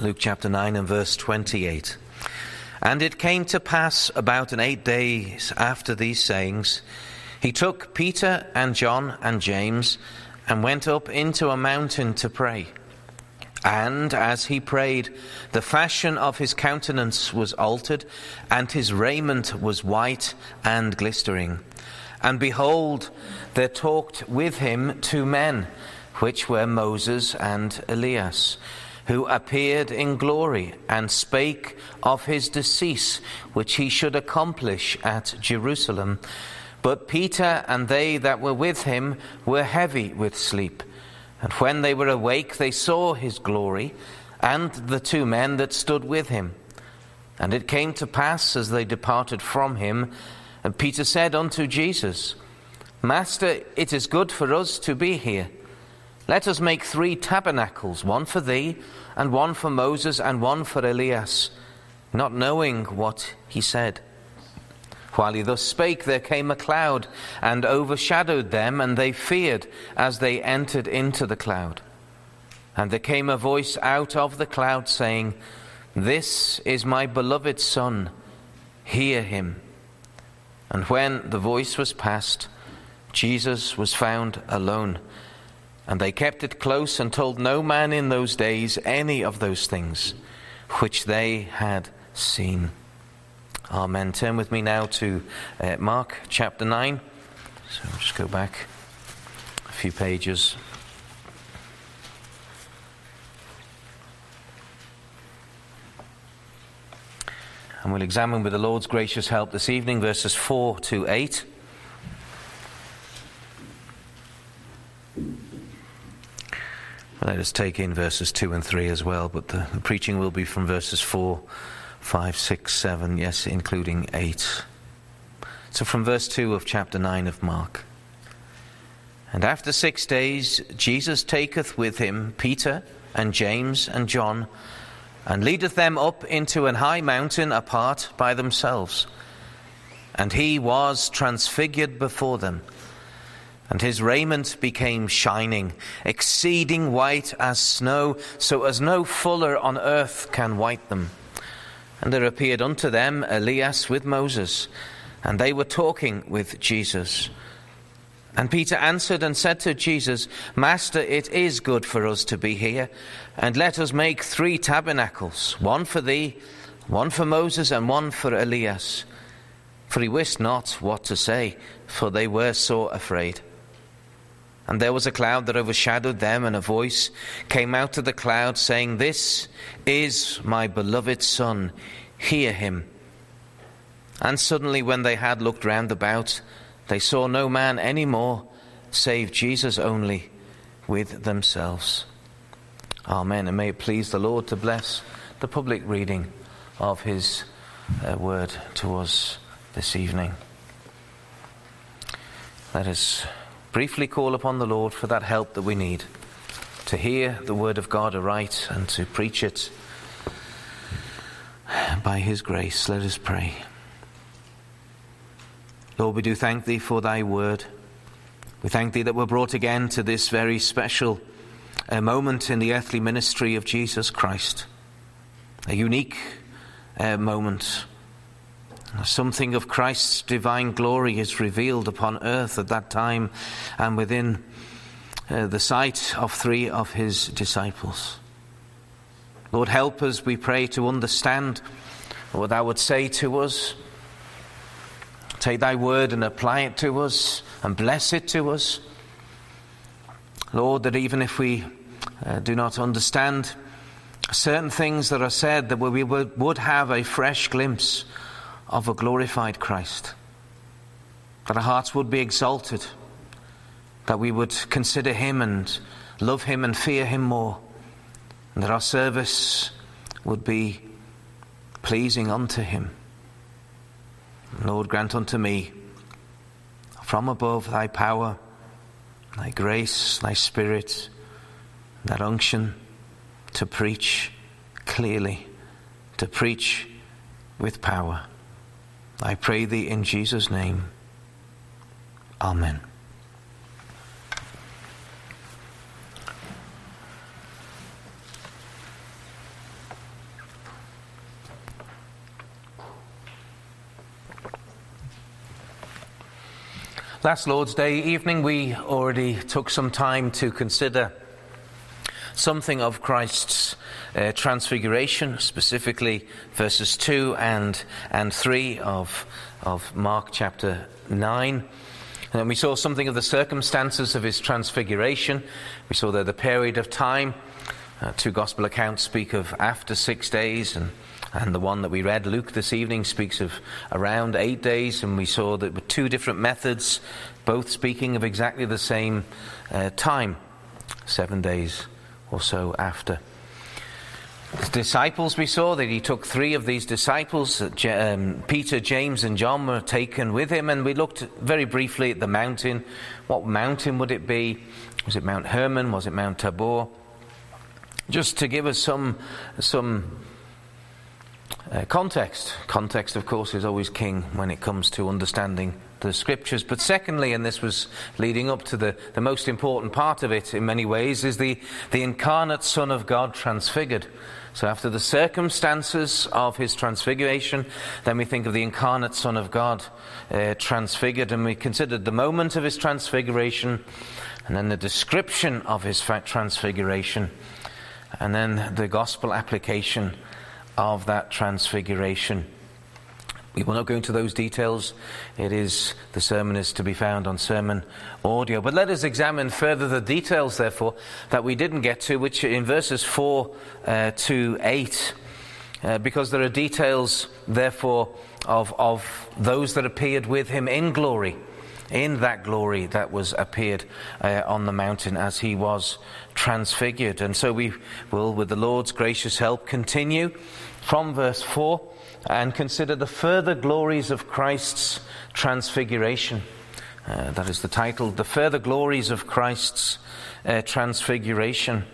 Luke chapter 9 and verse 28. And it came to pass about an eight days after these sayings, he took Peter and John and James and went up into a mountain to pray. And as he prayed, the fashion of his countenance was altered, and his raiment was white and glistering. And behold, there talked with him two men, which were Moses and Elias who appeared in glory and spake of his decease, which he should accomplish at Jerusalem. But Peter and they that were with him were heavy with sleep. And when they were awake, they saw his glory and the two men that stood with him. And it came to pass as they departed from him, and Peter said unto Jesus, Master, it is good for us to be here. Let us make three tabernacles, one for thee, and one for Moses, and one for Elias, not knowing what he said. While he thus spake, there came a cloud and overshadowed them, and they feared as they entered into the cloud. And there came a voice out of the cloud saying, This is my beloved Son, hear him. And when the voice was past, Jesus was found alone. And they kept it close and told no man in those days any of those things which they had seen. Amen. Turn with me now to uh, Mark chapter 9. So I'll just go back a few pages. And we'll examine with the Lord's gracious help this evening verses 4 to 8. Let us take in verses 2 and 3 as well, but the, the preaching will be from verses 4, 5, 6, 7, yes, including 8. So from verse 2 of chapter 9 of Mark. And after six days, Jesus taketh with him Peter and James and John, and leadeth them up into an high mountain apart by themselves. And he was transfigured before them and his raiment became shining, exceeding white as snow, so as no fuller on earth can white them. And there appeared unto them Elias with Moses, and they were talking with Jesus. And Peter answered and said to Jesus, Master, it is good for us to be here, and let us make three tabernacles one for thee, one for Moses, and one for Elias. For he wist not what to say, for they were so afraid. And there was a cloud that overshadowed them, and a voice came out of the cloud saying, This is my beloved Son, hear him. And suddenly, when they had looked round about, they saw no man any more, save Jesus only, with themselves. Amen. And may it please the Lord to bless the public reading of his uh, word to us this evening. Let us briefly call upon the Lord for that help that we need to hear the word of God aright and to preach it by his grace. Let us pray. Lord, we do thank thee for thy word. We thank thee that we're brought again to this very special uh, moment in the earthly ministry of Jesus Christ, a unique uh, moment Something of Christ's divine glory is revealed upon earth at that time and within uh, the sight of three of his disciples. Lord, help us, we pray, to understand what thou would say to us. Take thy word and apply it to us and bless it to us. Lord, that even if we uh, do not understand certain things that are said, that we would, would have a fresh glimpse of a glorified Christ. That our hearts would be exalted, that we would consider Him and love Him and fear Him more, and that our service would be pleasing unto Him. Lord, grant unto me from above thy power, thy grace, thy spirit, that unction to preach clearly, to preach with power. I pray thee in Jesus' name. Amen. Last Lord's Day evening, we already took some time to consider something of Christ's uh, transfiguration, specifically verses 2 and, and 3 of, of Mark chapter 9. And we saw something of the circumstances of his transfiguration. We saw there the period of time. Uh, two gospel accounts speak of after six days, and and the one that we read, Luke, this evening, speaks of around eight days, and we saw that with two different methods, both speaking of exactly the same uh, time, seven days or so after. Disciples, we saw that he took three of these disciples, um, Peter, James, and John, were taken with him, and we looked very briefly at the mountain. What mountain would it be? Was it Mount Hermon? Was it Mount Tabor? Just to give us some, some uh, context. Context, of course, is always king when it comes to understanding the scriptures. But secondly, and this was leading up to the, the most important part of it in many ways, is the, the incarnate Son of God transfigured. So, after the circumstances of his transfiguration, then we think of the incarnate Son of God uh, transfigured, and we considered the moment of his transfiguration, and then the description of his transfiguration, and then the gospel application of that transfiguration. We will not go into those details. It is the sermon is to be found on sermon audio. But let us examine further the details, therefore, that we didn't get to, which in verses 4 uh, to 8, uh, because there are details, therefore, of, of those that appeared with him in glory, in that glory that was appeared uh, on the mountain as he was transfigured. And so we will, with the Lord's gracious help, continue from verse 4 and consider the further glories of Christ's transfiguration. Uh, that is the title, The Further Glories of Christ's uh, Transfiguration.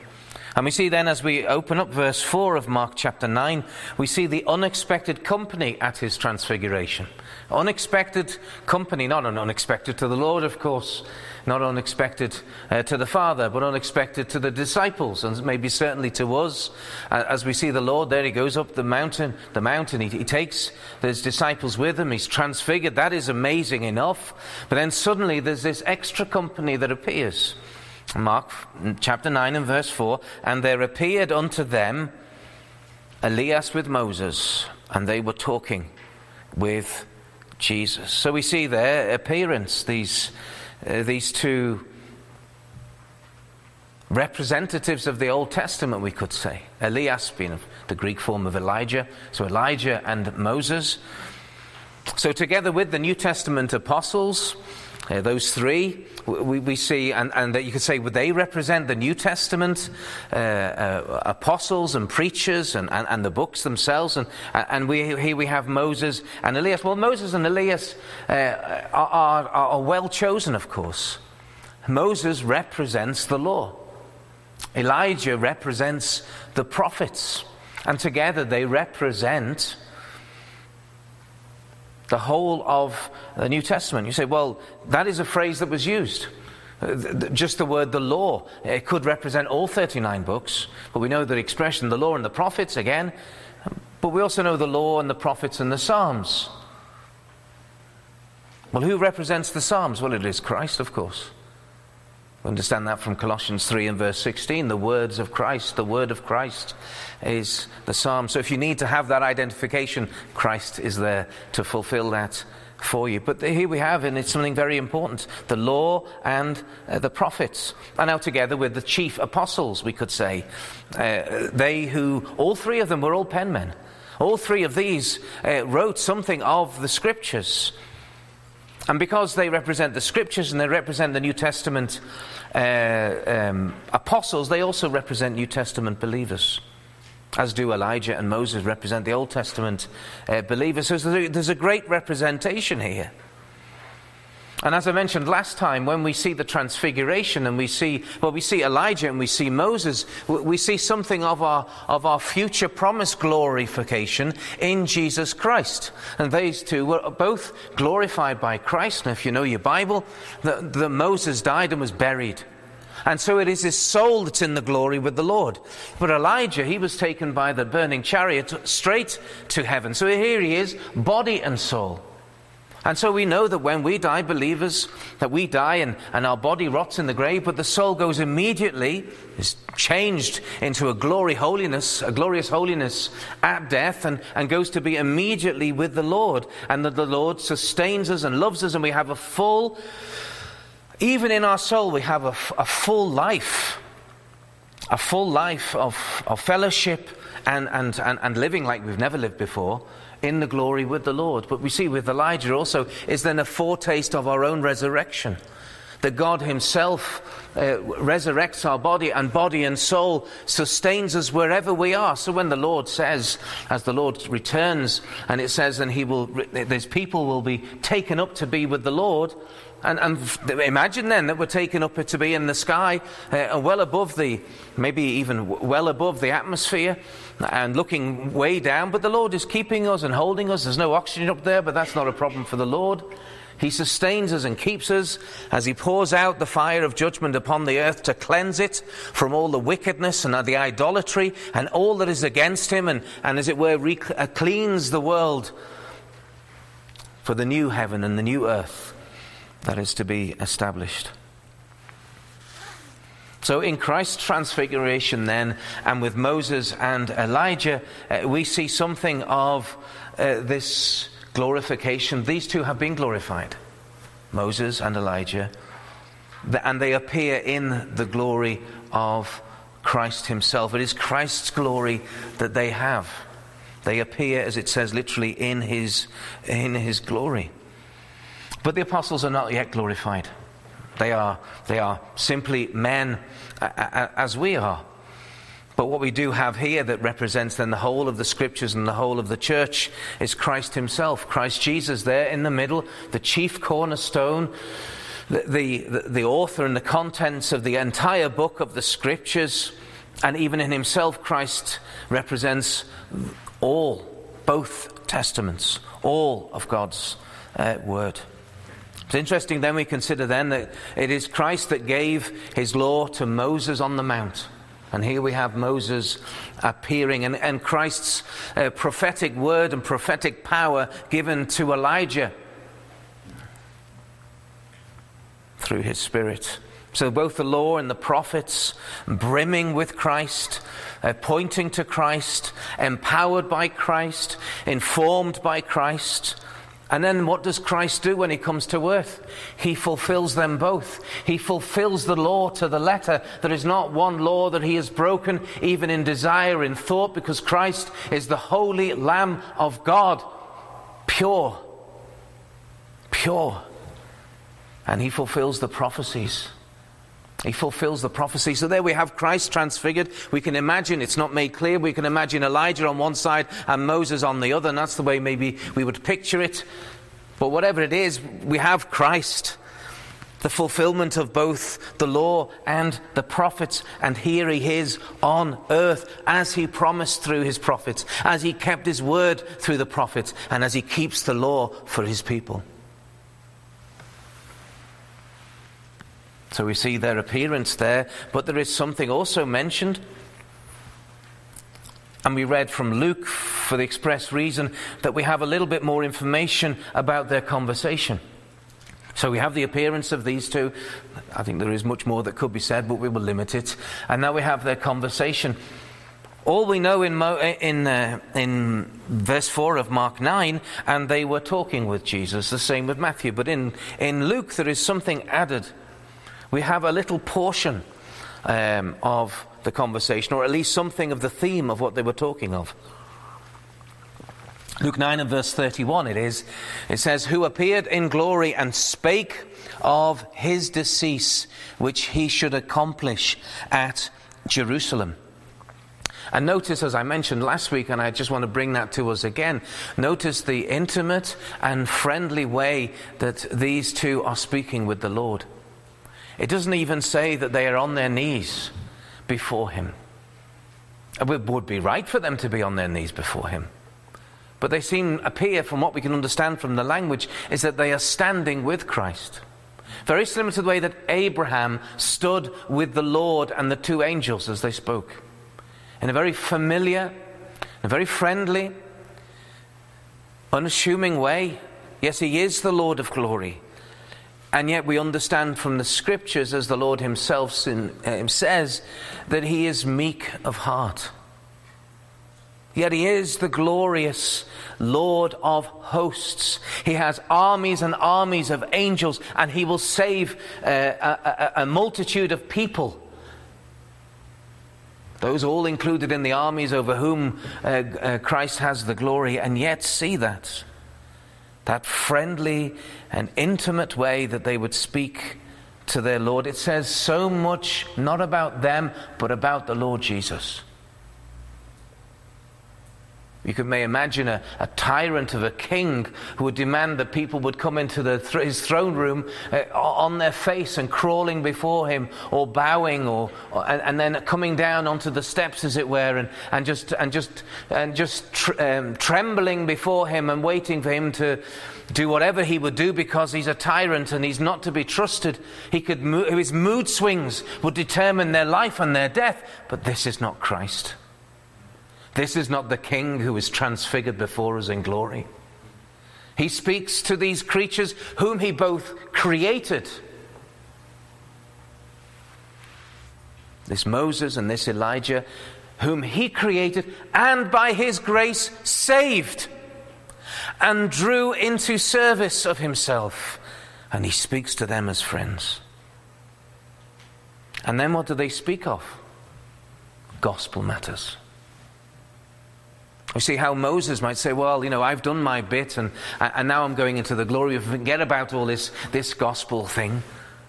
And we see then, as we open up verse 4 of Mark chapter 9, we see the unexpected company at his transfiguration. Unexpected company, not an unexpected to the Lord, of course, not unexpected uh, to the Father, but unexpected to the disciples, and maybe certainly to us. Uh, as we see the Lord there, he goes up the mountain, the mountain, he, he takes his disciples with him, he's transfigured. That is amazing enough. But then suddenly there's this extra company that appears. Mark chapter 9 and verse 4 And there appeared unto them Elias with Moses, and they were talking with Jesus. So we see their appearance, these uh, these two representatives of the Old Testament, we could say. Elias being the Greek form of Elijah, so Elijah and Moses. So, together with the New Testament apostles, uh, those three, we, we see, and, and that you could say, would they represent the New Testament uh, uh, apostles and preachers and, and, and, the books themselves? And, and we, here we have Moses and Elias. Well, Moses and Elias uh, are, are, are well chosen, of course. Moses represents the law, Elijah represents the prophets, and together they represent the whole of the New Testament. You say, well, that is a phrase that was used. Uh, just the word the law. It could represent all 39 books, but we know the expression the law and the prophets again. But we also know the law and the prophets and the Psalms. Well, who represents the Psalms? Well, it is Christ, of course. Understand that from Colossians 3 and verse 16. The words of Christ, the word of Christ is the psalm. So if you need to have that identification, Christ is there to fulfill that for you. But here we have, and it's something very important the law and uh, the prophets. And now, together with the chief apostles, we could say, uh, they who, all three of them were all penmen. All three of these uh, wrote something of the scriptures. And because they represent the scriptures and they represent the New Testament uh, um, apostles, they also represent New Testament believers, as do Elijah and Moses represent the Old Testament uh, believers. So there's a, there's a great representation here. And as I mentioned last time, when we see the transfiguration and we see, well, we see Elijah and we see Moses, we see something of our, of our future promised glorification in Jesus Christ. And these two were both glorified by Christ. And if you know your Bible, that, that Moses died and was buried. And so it is his soul that's in the glory with the Lord. But Elijah, he was taken by the burning chariot straight to heaven. So here he is, body and soul. And so we know that when we die, believers, that we die and, and our body rots in the grave, but the soul goes immediately, is changed into a glory holiness, a glorious holiness at death, and, and goes to be immediately with the Lord. And that the Lord sustains us and loves us, and we have a full, even in our soul, we have a, a full life, a full life of, of fellowship and, and, and, and living like we've never lived before in the glory with the Lord. But we see with Elijah also is then a foretaste of our own resurrection. That God Himself uh, resurrects our body, and body and soul sustains us wherever we are. So when the Lord says, as the Lord returns, and it says, and He will, His people will be taken up to be with the Lord, and, and, imagine then that we're taken up to be in the sky, uh, well above the, maybe even well above the atmosphere, and looking way down. But the Lord is keeping us and holding us. There's no oxygen up there, but that's not a problem for the Lord. He sustains us and keeps us as He pours out the fire of judgment upon the earth to cleanse it from all the wickedness and the idolatry and all that is against Him, and, and as it were, rec- uh, cleans the world for the new heaven and the new earth that is to be established. So, in Christ's transfiguration, then, and with Moses and Elijah, uh, we see something of uh, this glorification. These two have been glorified Moses and Elijah, and they appear in the glory of Christ Himself. It is Christ's glory that they have. They appear, as it says literally, in His, in his glory. But the apostles are not yet glorified. They are, they are simply men as we are. But what we do have here that represents then the whole of the scriptures and the whole of the church is Christ Himself. Christ Jesus there in the middle, the chief cornerstone, the, the, the author and the contents of the entire book of the scriptures. And even in Himself, Christ represents all, both testaments, all of God's uh, word. It's interesting then we consider then that it is Christ that gave his law to Moses on the mount. And here we have Moses appearing, and, and Christ's uh, prophetic word and prophetic power given to Elijah through his Spirit. So both the law and the prophets brimming with Christ, uh, pointing to Christ, empowered by Christ, informed by Christ. And then what does Christ do when he comes to earth? He fulfills them both. He fulfills the law to the letter. There is not one law that he has broken, even in desire, in thought, because Christ is the holy Lamb of God, pure, pure. And he fulfills the prophecies. He fulfills the prophecy. So there we have Christ transfigured. We can imagine, it's not made clear, we can imagine Elijah on one side and Moses on the other, and that's the way maybe we would picture it. But whatever it is, we have Christ, the fulfillment of both the law and the prophets, and here he is on earth as he promised through his prophets, as he kept his word through the prophets, and as he keeps the law for his people. So we see their appearance there, but there is something also mentioned. And we read from Luke for the express reason that we have a little bit more information about their conversation. So we have the appearance of these two. I think there is much more that could be said, but we will limit it. And now we have their conversation. All we know in, Mo, in, uh, in verse 4 of Mark 9, and they were talking with Jesus, the same with Matthew. But in, in Luke, there is something added we have a little portion um, of the conversation, or at least something of the theme of what they were talking of. Luke 9 and verse 31 it is. It says, Who appeared in glory and spake of his decease, which he should accomplish at Jerusalem. And notice, as I mentioned last week, and I just want to bring that to us again, notice the intimate and friendly way that these two are speaking with the Lord. It doesn't even say that they are on their knees before Him. It would be right for them to be on their knees before Him. But they seem, appear, from what we can understand from the language, is that they are standing with Christ. Very similar to the way that Abraham stood with the Lord and the two angels as they spoke. In a very familiar, a very friendly, unassuming way, Yes, he is the Lord of glory. And yet we understand from the scriptures, as the Lord himself uh, says, that he is meek of heart. Yet he is the glorious Lord of hosts. He has armies and armies of angels, and he will save uh, a, a, multitude of people. Those all included in the armies over whom uh, uh, Christ has the glory, and yet see that. That friendly and intimate way that they would speak to their Lord. It says so much not about them, but about the Lord Jesus. You may imagine a, a, tyrant of a king who would demand that people would come into the, his throne room uh, on their face and crawling before him, or bowing, or, or and, and, then coming down onto the steps, as it were, and, and just and just and just tr- um, trembling before him and waiting for him to do whatever he would do because he's a tyrant and he's not to be trusted. He could mo- his mood swings would determine their life and their death. But this is not Christ. This is not the king who is transfigured before us in glory. He speaks to these creatures whom he both created. This Moses and this Elijah, whom he created and by his grace saved and drew into service of himself. And he speaks to them as friends. And then what do they speak of? Gospel matters. You see how Moses might say, Well, you know, I've done my bit and, uh, and now I'm going into the glory. Of forget about all this, this gospel thing.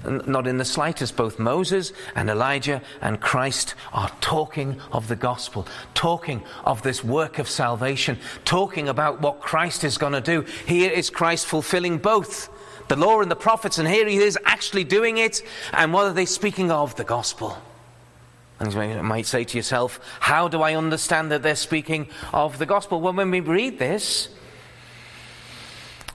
Not in the slightest. Both Moses and Elijah and Christ are talking of the gospel, talking of this work of salvation, talking about what Christ is going to do. Here is Christ fulfilling both the law and the prophets, and here he is actually doing it. And what are they speaking of? The gospel. And you might say to yourself, how do I understand that they're speaking of the gospel? Well, when we read this,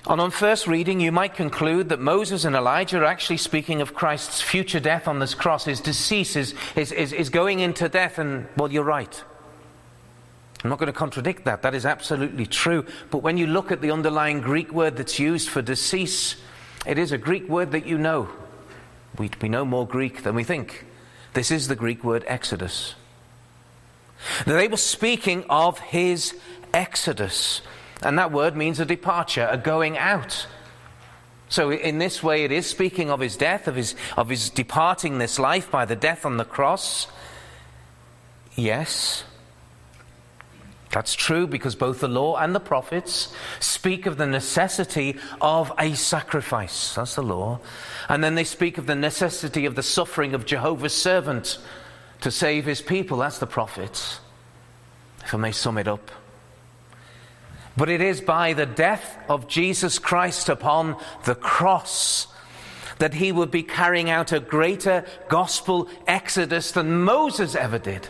and on first reading, you might conclude that Moses and Elijah are actually speaking of Christ's future death on this cross, his decease, his, his, his, his going into death. And, well, you're right. I'm not going to contradict that. That is absolutely true. But when you look at the underlying Greek word that's used for decease, it is a Greek word that you know. We, we know more Greek than we think. This is the Greek word exodus. Now, they were speaking of his exodus, and that word means a departure, a going out. So, in this way, it is speaking of his death, of his, of his departing this life by the death on the cross. Yes, that's true because both the law and the prophets speak of the necessity of a sacrifice. That's the law. And then they speak of the necessity of the suffering of Jehovah's servant to save his people. That's the prophets, if I may sum it up. But it is by the death of Jesus Christ upon the cross that he would be carrying out a greater gospel exodus than Moses ever did.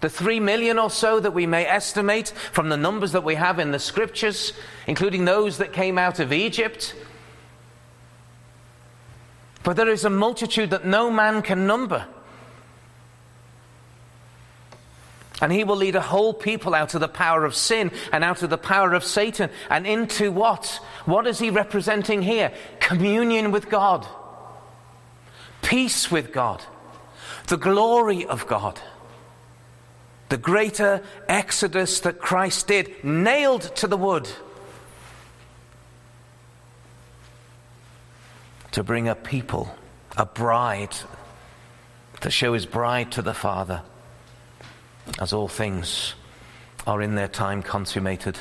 The three million or so that we may estimate from the numbers that we have in the scriptures, including those that came out of Egypt. But there is a multitude that no man can number. And he will lead a whole people out of the power of sin and out of the power of Satan and into what? What is he representing here? Communion with God, peace with God, the glory of God the greater exodus that Christ did, nailed to the wood, to bring a people, a bride, to show his bride to the Father, as all things are in their time consummated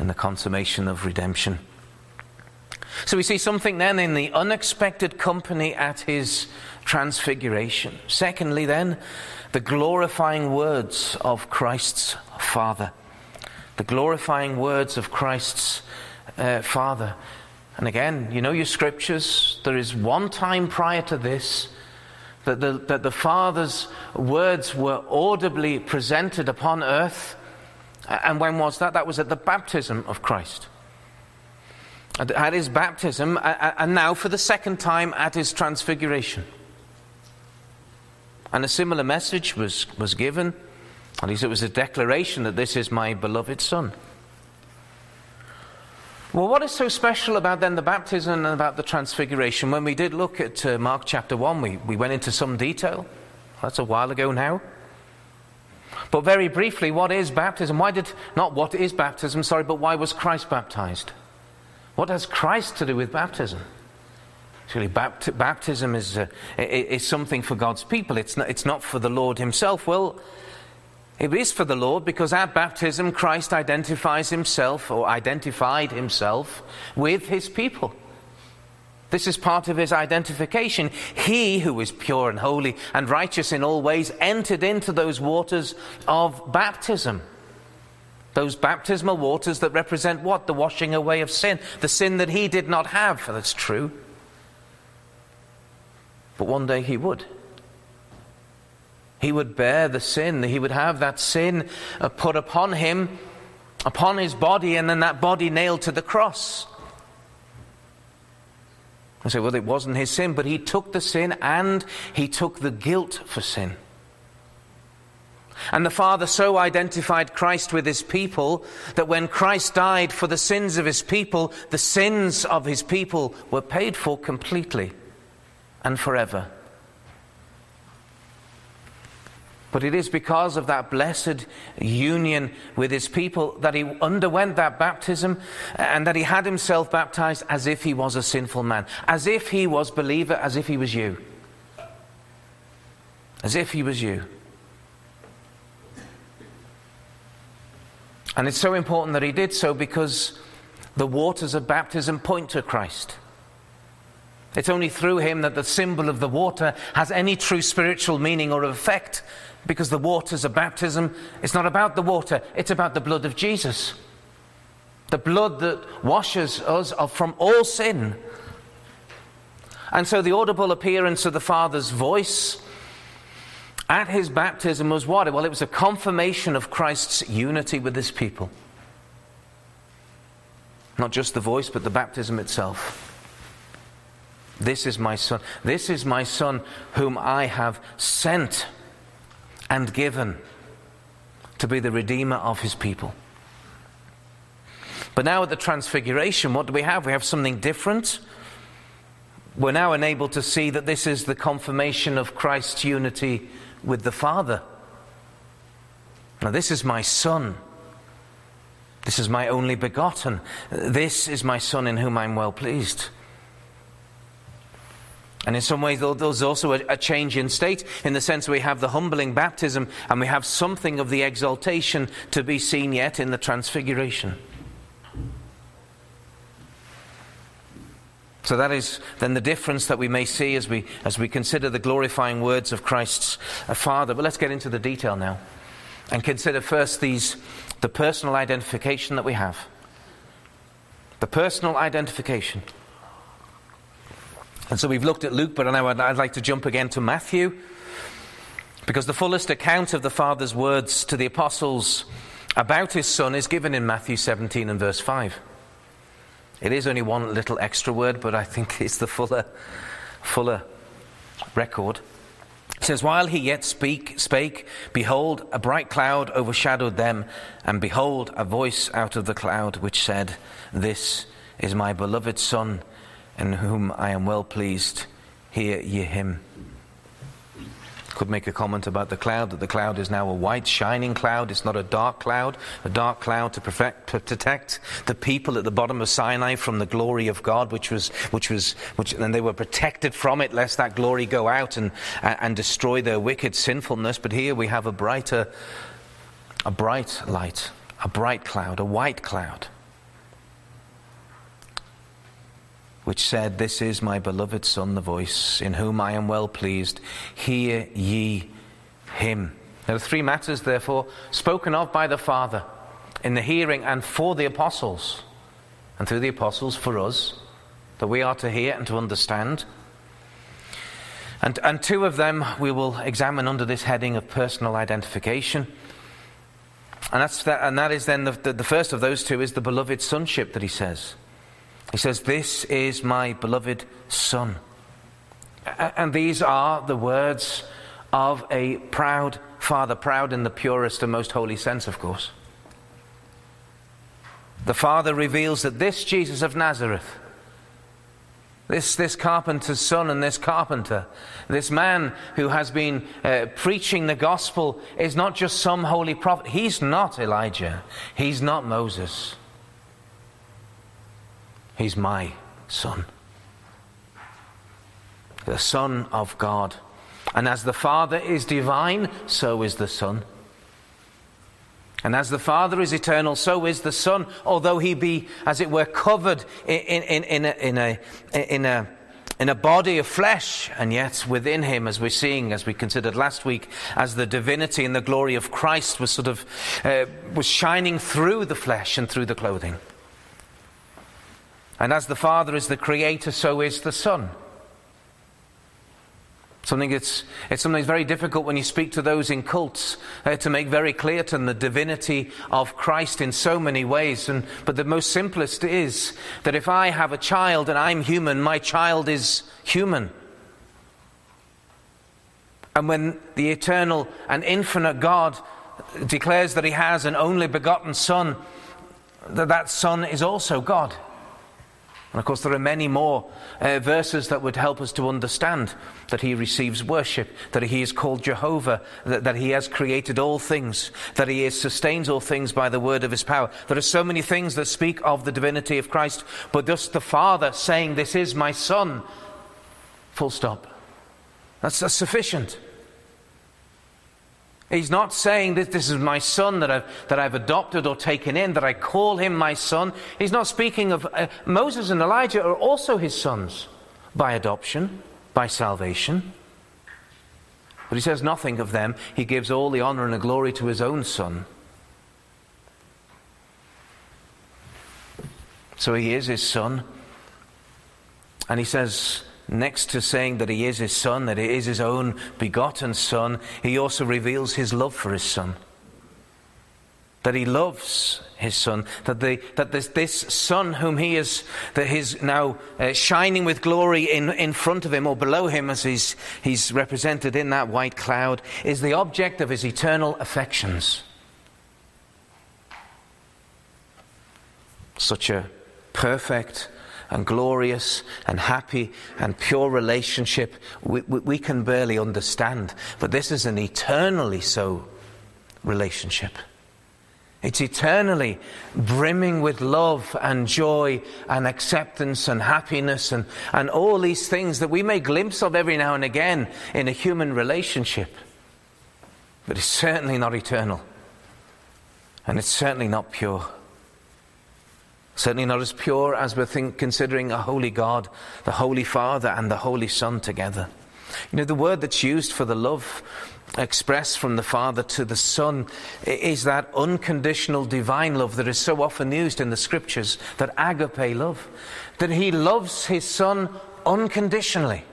in the consummation of redemption. So we see something then in the unexpected company at his transfiguration. Secondly, then, the glorifying words of Christ's Father. The glorifying words of Christ's uh, Father. And again, you know your scriptures. There is one time prior to this that the, that the Father's words were audibly presented upon earth. And when was that? That was at the baptism of Christ. At his baptism, and now for the second time at his transfiguration. And a similar message was, was given. At least it was a declaration that this is my beloved Son. Well, what is so special about then the baptism and about the transfiguration? When we did look at uh, Mark chapter 1, we, we went into some detail. That's a while ago now. But very briefly, what is baptism? Why did, not what is baptism, sorry, but why was Christ baptized? What has Christ to do with baptism? Actually, bapt- baptism is, uh, is something for God's people, it's not, it's not for the Lord Himself. Well, it is for the Lord because at baptism, Christ identifies Himself or identified Himself with His people. This is part of his identification. He, who is pure and holy and righteous in all ways, entered into those waters of baptism. Those baptismal waters that represent what? The washing away of sin. The sin that he did not have. That's true. But one day he would. He would bear the sin. He would have that sin uh, put upon him, upon his body, and then that body nailed to the cross. I say, well, it wasn't his sin, but he took the sin and he took the guilt for sin. And the Father so identified Christ with his people that when Christ died for the sins of his people, the sins of his people were paid for completely and forever. But it is because of that blessed union with his people that he underwent that baptism and that he had himself baptized as if he was a sinful man, as if he was believer, as if he was you. As if he was you. And it's so important that he did so because the waters of baptism point to Christ. It's only through him that the symbol of the water has any true spiritual meaning or effect because the waters of baptism it's not about the water, it's about the blood of Jesus. The blood that washes us from all sin. And so the audible appearance of the Father's voice at his baptism was what? Well, it was a confirmation of Christ's unity with his people. Not just the voice, but the baptism itself. This is my son. This is my son whom I have sent and given to be the redeemer of his people. But now at the transfiguration, what do we have? We have something different. We're now enabled to see that this is the confirmation of Christ's unity with the Father. Now, this is my Son. This is my only begotten. This is my Son in whom I'm well pleased. And in some ways, there's also a, change in state in the sense we have the humbling baptism and we have something of the exaltation to be seen yet in the transfiguration. So that is then the difference that we may see as we, as we consider the glorifying words of Christ's uh, Father. But let's get into the detail now and consider first these, the personal identification that we have. The personal identification. And so we've looked at Luke, but now I'd, I'd like to jump again to Matthew, because the fullest account of the Father's words to the apostles about his Son is given in Matthew 17 and verse 5. It is only one little extra word, but I think it's the fuller, fuller record. It says, While he yet speak, spake, behold, a bright cloud overshadowed them, and behold, a voice out of the cloud which said, This is my beloved Son in whom I am well pleased. Hear ye him. Could make a comment about the cloud that the cloud is now a white, shining cloud. It's not a dark cloud, a dark cloud to, perfect, protect the people at the bottom of Sinai from the glory of God, which was, which was, which, and they were protected from it, lest that glory go out and, and destroy their wicked sinfulness. But here we have a brighter, a bright light, a bright cloud, a white cloud. Which said, This is my beloved Son, the voice, in whom I am well pleased. Hear ye him. There are three matters, therefore, spoken of by the Father in the hearing and for the apostles, and through the apostles for us, that we are to hear and to understand. And, and two of them we will examine under this heading of personal identification. And, that's that, and that is then the, the, the first of those two is the beloved sonship that he says. He says, This is my beloved Son. And these are the words of a proud father, proud in the purest and most holy sense, of course. the Father reveals that this Jesus of Nazareth, this, this carpenter's son and this carpenter, this man who has been uh, preaching the gospel, is not just some holy prophet. He's not Elijah. He's not Moses. He's my son. The Son of God. And as the Father is divine, so is the Son. And as the Father is eternal, so is the Son, although he be, as it were, covered in, in, in, a, in, a, in, a, in a body of flesh, and yet within him, as we're seeing, as we considered last week, as the divinity and the glory of Christ was sort of uh, was shining through the flesh and through the clothing. And as the Father is the creator, so is the Son. Something it's, it's something that's very difficult when you speak to those in cults uh, to make very clear to them the divinity of Christ in so many ways. And, but the most simplest is that if I have a child and I'm human, my child is human. And when the eternal and infinite God declares that he has an only begotten Son, that that Son is also God. And of course, there are many more uh, verses that would help us to understand that he receives worship, that he is called Jehovah, that, that he has created all things, that he is, sustains all things by the word of his power. There are so many things that speak of the divinity of Christ, but thus the Father saying, This is my Son, full stop. That's, that's sufficient. He's not saying that this is my son that I've, that I've adopted or taken in, that I call him my son. He's not speaking of uh, Moses and Elijah are also his sons by adoption, by salvation. But he says nothing of them. He gives all the honor and the glory to his own son. So he is his son. And he says, Next to saying that he is his son, that he is his own begotten son, he also reveals his love for his son. That he loves his son, that, the, that this, this son whom he is, that he's now uh, shining with glory in, in front of him or below him as he's, he's represented in that white cloud, is the object of his eternal affections. Such a perfect, and glorious and happy and pure relationship we, we, we can barely understand. But this is an eternally so relationship. It's eternally brimming with love and joy and acceptance and happiness and, and all these things that we may glimpse of every now and again in a human relationship. But it's certainly not eternal. And it's certainly not pure. Certainly not as pure as we're think, considering a holy God, the Holy Father, and the Holy Son together. You know, the word that's used for the love expressed from the Father to the Son is that unconditional divine love that is so often used in the scriptures, that agape love, that He loves His Son unconditionally.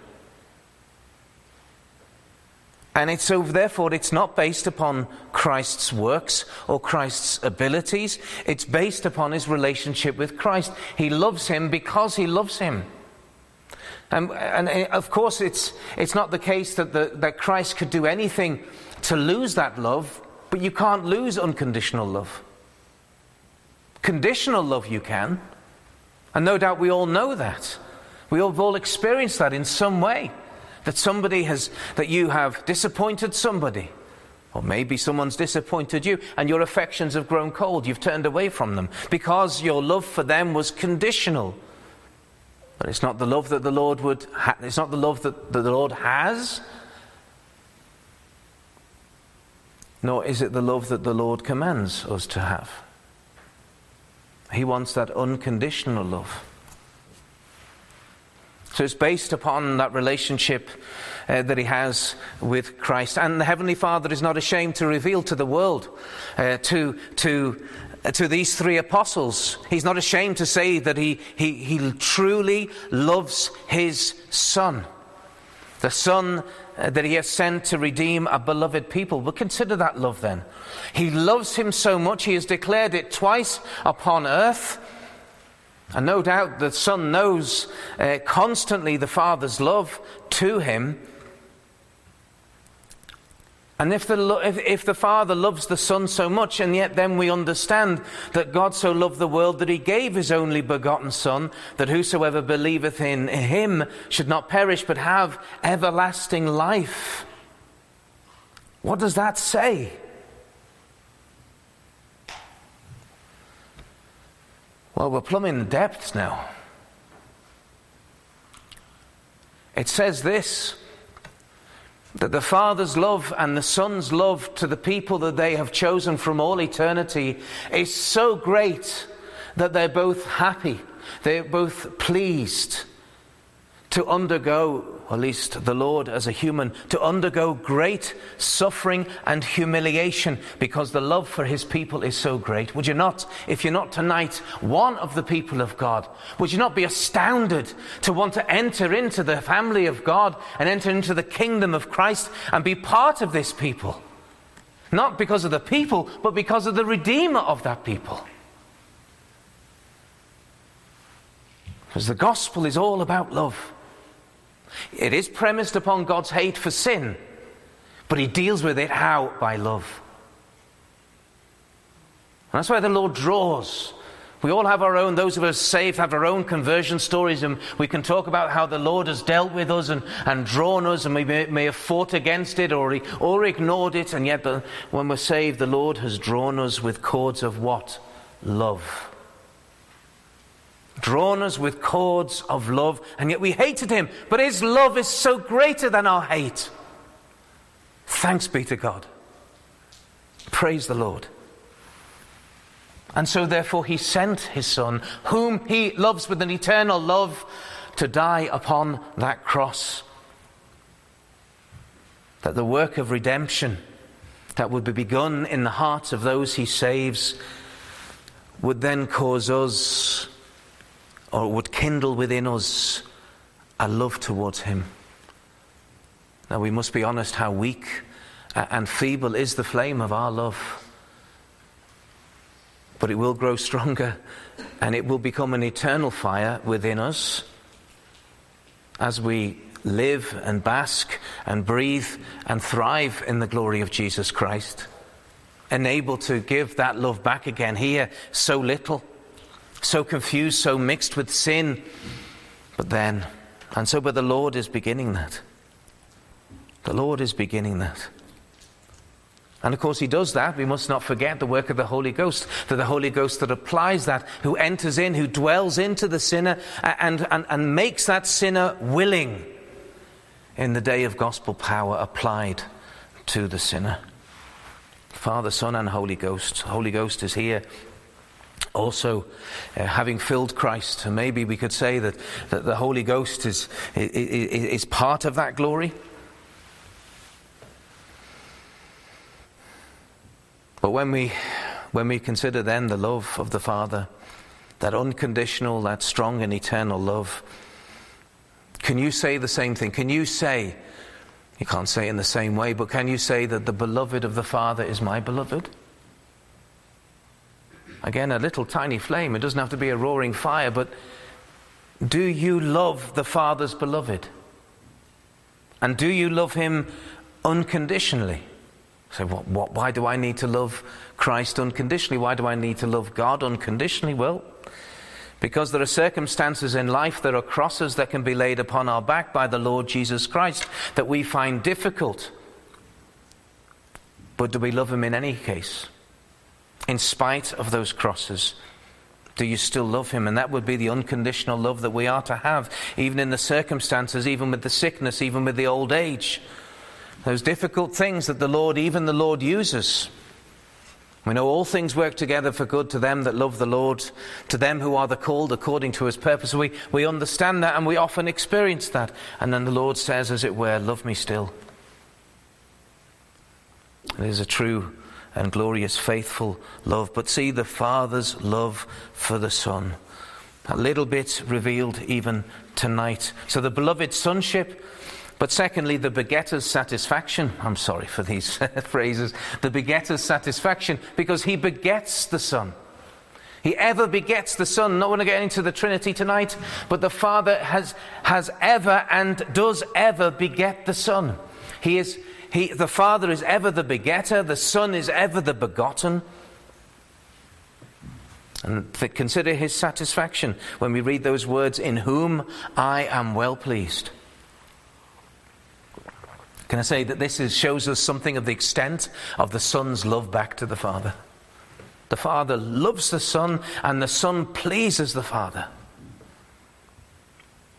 And it's so therefore it's not based upon Christ's works or Christ's abilities. It's based upon his relationship with Christ. He loves him because he loves him. And, and of course, it's, it's not the case that, the, that Christ could do anything to lose that love, but you can't lose unconditional love. Conditional love you can. And no doubt we all know that. We have all experienced that in some way. That somebody has, that you have disappointed somebody. Or maybe someone's disappointed you and your affections have grown cold. You've turned away from them because your love for them was conditional. But it's not the love that the Lord would, ha- it's not the love that the Lord has, nor is it the love that the Lord commands us to have. He wants that unconditional love. So it's based upon that relationship uh, that he has with Christ. And the Heavenly Father is not ashamed to reveal to the world, uh, to, to, uh, to these three apostles. He's not ashamed to say that he, he, he truly loves his Son. The Son uh, that he has sent to redeem a beloved people. But consider that love then. He loves him so much, he has declared it twice upon earth and no doubt the Son knows uh, constantly the Father's love to him. And if the, if, if the Father loves the Son so much, and yet then we understand that God so loved the world that he gave his only begotten Son, that whosoever believeth in him should not perish but have everlasting life. What does that say? Well, we're plumbing the depths now. It says this that the Father's love and the Son's love to the people that they have chosen from all eternity is so great that they're both happy, they're both pleased to undergo at least the Lord as a human, to undergo great suffering and humiliation because the love for his people is so great. Would you not, if you're not tonight one of the people of God, would you not be astounded to want to enter into the family of God and enter into the kingdom of Christ and be part of this people? Not because of the people, but because of the Redeemer of that people. Because the gospel is all about love. It is premised upon God's hate for sin, but He deals with it how? By love. And that's why the Lord draws. We all have our own, those of us saved have our own conversion stories, and we can talk about how the Lord has dealt with us and, and drawn us, and we may, may have fought against it or, or ignored it, and yet the, when we're saved, the Lord has drawn us with cords of what? Love drawn us with cords of love, and yet we hated him. But his love is so greater than our hate. Thanks be to God. Praise the Lord. And so, therefore, he sent his son, whom he loves with an eternal love, to die upon that cross. That the work of redemption that would be begun in the hearts of those he saves would then cause us or would kindle within us a love towards Him. Now, we must be honest how weak and feeble is the flame of our love. But it will grow stronger and it will become an eternal fire within us as we live and bask and breathe and thrive in the glory of Jesus Christ. Enabled to give that love back again here so little so confused, so mixed with sin. But then, and so, but the Lord is beginning that. The Lord is beginning that. And of course, He does that. We must not forget the work of the Holy Ghost, that the Holy Ghost that applies that, who enters in, who dwells into the sinner, and, and, and makes that sinner willing in the day of gospel power applied to the sinner. Father, Son, and Holy Ghost. Holy Ghost is here also uh, having filled Christ. And maybe we could say that, that the Holy Ghost is, is, is part of that glory. But when we, when we consider then the love of the Father, that unconditional, that strong and eternal love, can you say the same thing? Can you say, you can't say it in the same way, but can you say that the beloved of the Father is my beloved? Again, a little tiny flame. It doesn't have to be a roaring fire, but do you love the Father's beloved? And do you love him unconditionally? So, what, what, why do I need to love Christ unconditionally? Why do I need to love God unconditionally? Well, because there are circumstances in life, there are crosses that can be laid upon our back by the Lord Jesus Christ that we find difficult. But do we love him in any case? In spite of those crosses? Do you still love him? And that would be the unconditional love that we are to have, even in the circumstances, even with the sickness, even with the old age. Those difficult things that the Lord, even the Lord, uses. We know all things work together for good to them that love the Lord, to them who are the called according to his purpose. We, we understand that and we often experience that. And then the Lord says, as it were, Love me still. It is a true and glorious, faithful love. But see the Father's love for the Son. A little bit revealed even tonight. So the beloved sonship, but secondly, the begetter's satisfaction. I'm sorry for these phrases. The begetter's satisfaction, because he begets the Son. He ever begets the Son. Not going to get into the Trinity tonight, but the Father has, has ever and does ever beget the Son. He is he, the Father is ever the begetter, the Son is ever the begotten. And consider his satisfaction when we read those words, In whom I am well pleased. Can I say that this is, shows us something of the extent of the Son's love back to the Father? The Father loves the Son, and the Son pleases the Father.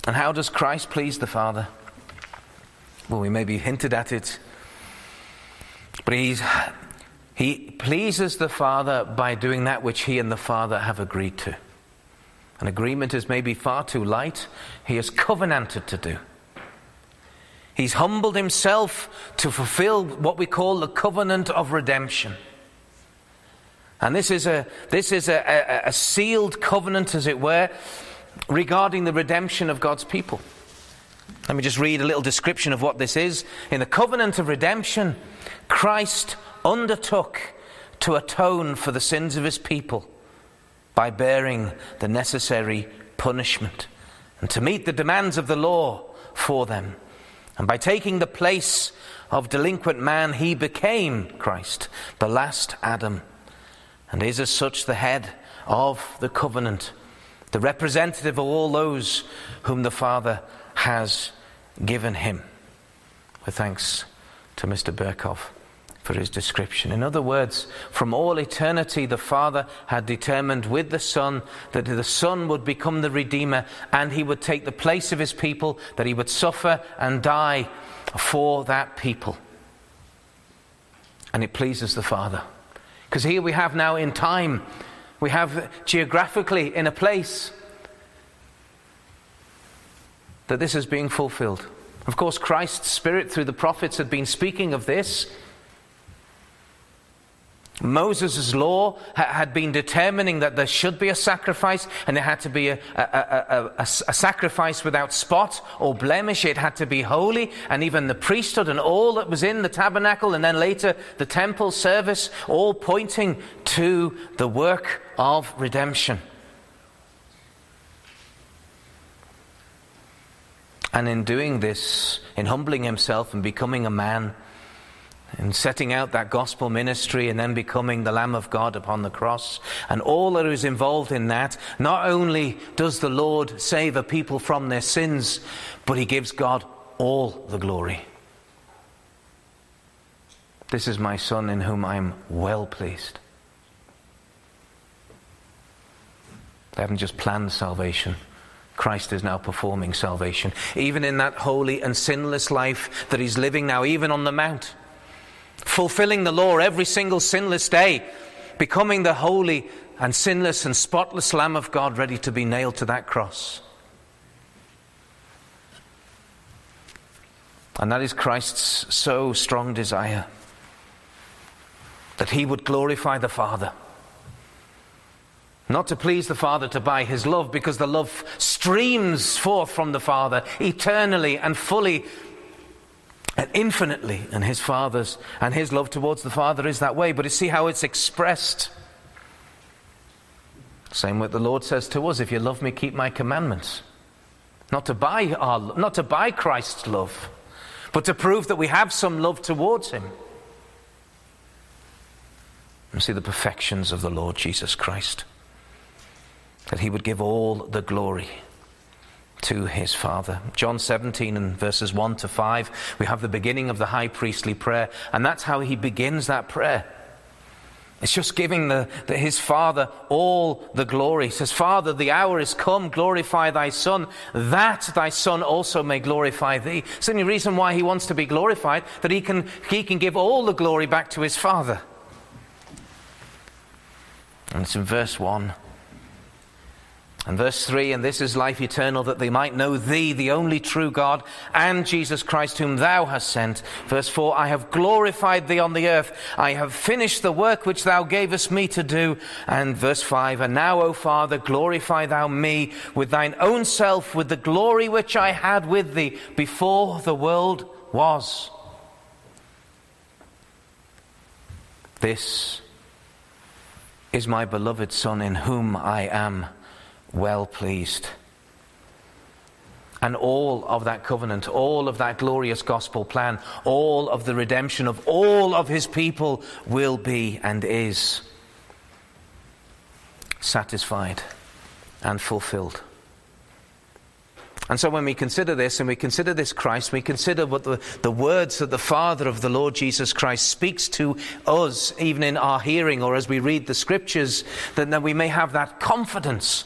And how does Christ please the Father? Well, we maybe hinted at it, but he's, he pleases the Father by doing that which he and the Father have agreed to. An agreement is maybe far too light. He has covenanted to do. He's humbled himself to fulfill what we call the covenant of redemption. And this is a, this is a, a, a sealed covenant, as it were, regarding the redemption of God's people. Let me just read a little description of what this is. In the covenant of redemption, Christ undertook to atone for the sins of his people by bearing the necessary punishment and to meet the demands of the law for them. And by taking the place of delinquent man, he became Christ, the last Adam, and is as such the head of the covenant, the representative of all those whom the Father has given him. With thanks to Mr. Berkhof for his description. In other words, from all eternity, the Father had determined with the Son that the Son would become the Redeemer and he would take the place of his people, that he would suffer and die for that people. And it pleases the Father. Because here we have now in time, we have geographically in a place that this is being fulfilled. Of course, Christ's Spirit through the prophets had been speaking of this. Moses' law had been determining that there should be a sacrifice, and it had to be a, a, a, a, sacrifice without spot or blemish. It had to be holy, and even the priesthood and all that was in the tabernacle, and then later the temple service, all pointing to the work of redemption. And in doing this, in humbling himself and becoming a man, in setting out that gospel ministry and then becoming the Lamb of God upon the cross, and all that is involved in that, not only does the Lord save a people from their sins, but He gives God all the glory. This is my Son in whom I am well pleased. They haven't just planned salvation. Christ is now performing salvation. Even in that holy and sinless life that he's living now, even on the Mount fulfilling the law every single sinless day, becoming the holy and sinless and spotless Lamb of God ready to be nailed to that cross. And that is Christ's so strong desire that he would glorify the Father. Not to please the Father to buy his love, because the love streams forth from the Father eternally and fully and infinitely. And his father's and his love towards the Father is that way. But you see how it's expressed. Same what the Lord says to us: If you love me, keep my commandments. Not to buy our, not to buy Christ's love, but to prove that we have some love towards him. And see the perfections of the Lord Jesus Christ. That he would give all the glory to his Father. John 17 and verses 1 to 5, we have the beginning of the high priestly prayer, and that's how he begins that prayer. It's just giving the, the, his Father all the glory. He says, Father, the hour is come, glorify thy Son, that thy Son also may glorify thee. It's the only reason why he wants to be glorified, that he can, he can give all the glory back to his Father. And it's in verse 1 and verse 3 And this is life eternal, that they might know thee, the only true God, and Jesus Christ, whom thou hast sent. Verse 4 I have glorified thee on the earth. I have finished the work which thou gavest me to do. And verse 5 And now, O Father, glorify thou me with thine own self, with the glory which I had with thee before the world was. This is my beloved Son, in whom I am well pleased. and all of that covenant, all of that glorious gospel plan, all of the redemption of all of his people will be and is satisfied and fulfilled. And so, when we consider this and we consider this Christ, we consider what the, the words that the Father of the Lord Jesus Christ speaks to us, even in our hearing or as we read the scriptures, that, that we may have that confidence.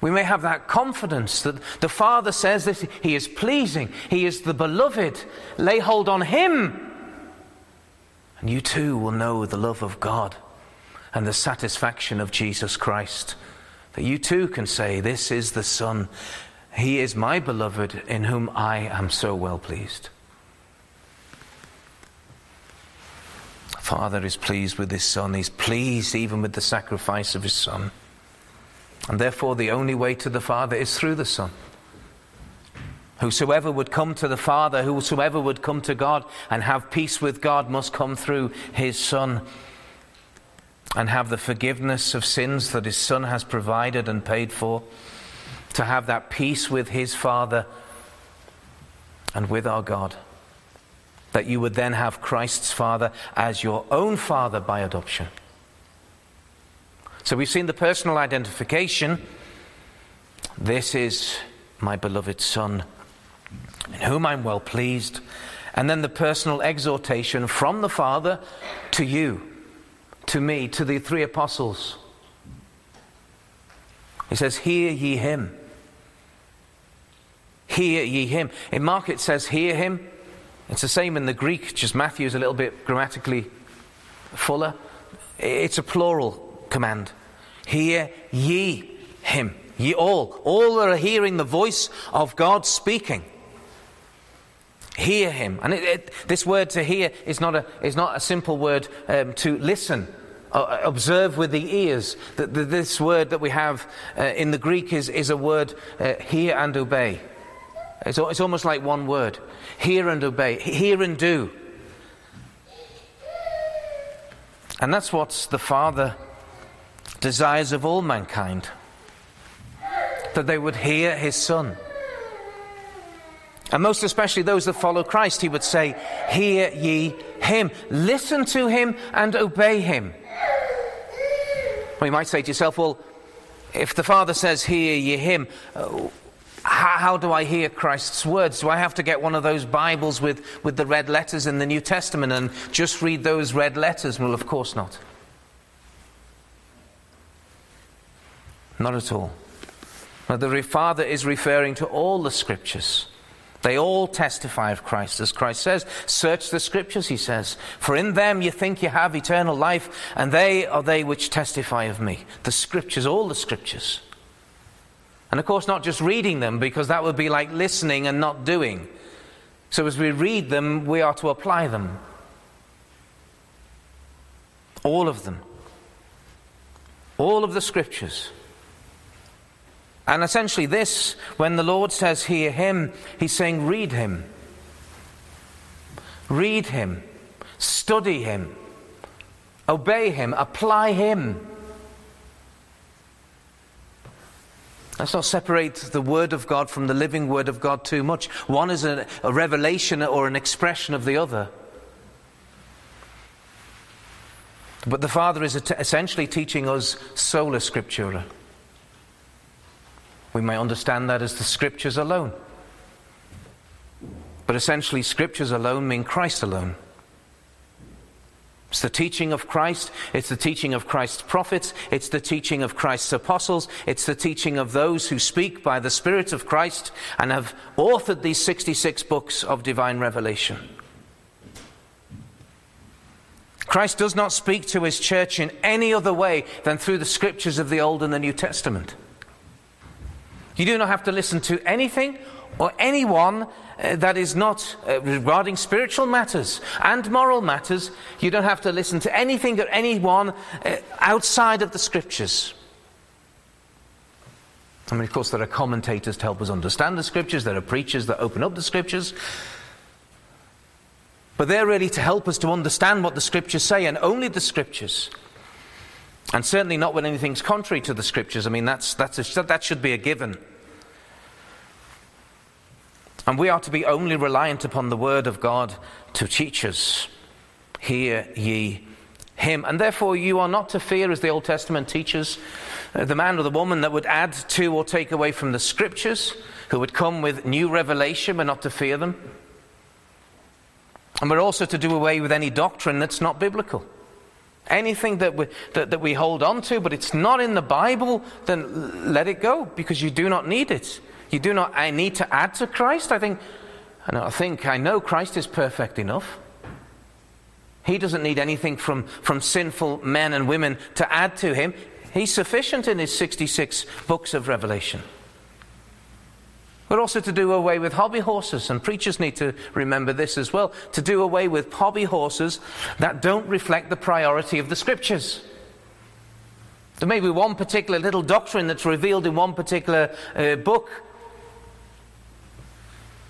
We may have that confidence that the Father says that He is pleasing, He is the beloved. Lay hold on Him. And you too will know the love of God and the satisfaction of Jesus Christ. That you too can say, This is the Son he is my beloved in whom I am so well pleased. Father is pleased with his Son. He's pleased even with the sacrifice of his Son. And therefore, the only way to the Father is through the Son. Whosoever would come to the Father, whosoever would come to God and have peace with God, must come through his Son and have the forgiveness of sins that his Son has provided and paid for to have that peace with his Father and with our God. That you would then have Christ's Father as your own Father by adoption. So we've seen the personal identification. This is my beloved Son, in whom I'm well pleased. And then the personal exhortation from the Father to you, to me, to the three apostles. He says, Hear ye him. Hear ye him. In Mark it says, Hear him. It's the same in the Greek, just Matthew's a little bit grammatically fuller. It's a plural command. Hear ye him. Ye all. All that are hearing the voice of God speaking. Hear him. And it, it, this word to hear is not a, is not a simple word um, to listen. Uh, observe with the ears. This word that we have uh, in the Greek is, is a word uh, hear and obey. It's, it's almost like one word hear and obey, hear and do. And that's what the Father desires of all mankind that they would hear his Son. And most especially those that follow Christ, he would say, Hear ye him, listen to him, and obey him. Well, you might say to yourself, Well, if the Father says, Hear ye him, uh, how, how, do I hear Christ's words? Do I have to get one of those Bibles with, with the red letters in the New Testament and just read those red letters? Well, of course not. Not at all. But the Father is referring to all the scriptures. They all testify of Christ, as Christ says. Search the scriptures, he says, for in them you think you have eternal life, and they are they which testify of me. The scriptures, all the scriptures. And of course, not just reading them, because that would be like listening and not doing. So as we read them, we are to apply them. All of them. All of the scriptures. And essentially, this, when the Lord says, Hear him, he's saying, Read him. Read him. Study him. Obey him. Apply him. Let's not separate the Word of God from the living Word of God too much. One is a, a revelation or an expression of the other. But the Father is essentially teaching us sola scriptura. We may understand that as the Scriptures alone. But essentially, Scriptures alone mean Christ alone. It's the teaching of Christ. It's the teaching of Christ's prophets. It's the teaching of Christ's apostles. It's the teaching of those who speak by the Spirit of Christ and have authored these 66 books of divine revelation. Christ does not speak to his church in any other way than through the scriptures of the Old and the New Testament. You do not have to listen to anything or anyone uh, that is not uh, regarding spiritual matters and moral matters. You don't have to listen to anything or anyone uh, outside of the scriptures. I mean, of course, there are commentators to help us understand the scriptures, there are preachers that open up the scriptures. But they're really to help us to understand what the scriptures say, and only the scriptures. And certainly not when anything's contrary to the scriptures. I mean, that's, that's a, that should be a given. And we are to be only reliant upon the word of God to teach us. Hear ye him. And therefore, you are not to fear, as the Old Testament teaches, uh, the man or the woman that would add to or take away from the scriptures, who would come with new revelation, but not to fear them. And we're also to do away with any doctrine that's not biblical. Anything that we, that, that we hold on to, but it's not in the Bible, then let it go because you do not need it. You do not I need to add to Christ. I think, I think, I know Christ is perfect enough. He doesn't need anything from, from sinful men and women to add to him. He's sufficient in his 66 books of Revelation. But also to do away with hobby horses, and preachers need to remember this as well to do away with hobby horses that don't reflect the priority of the scriptures. There may be one particular little doctrine that's revealed in one particular uh, book,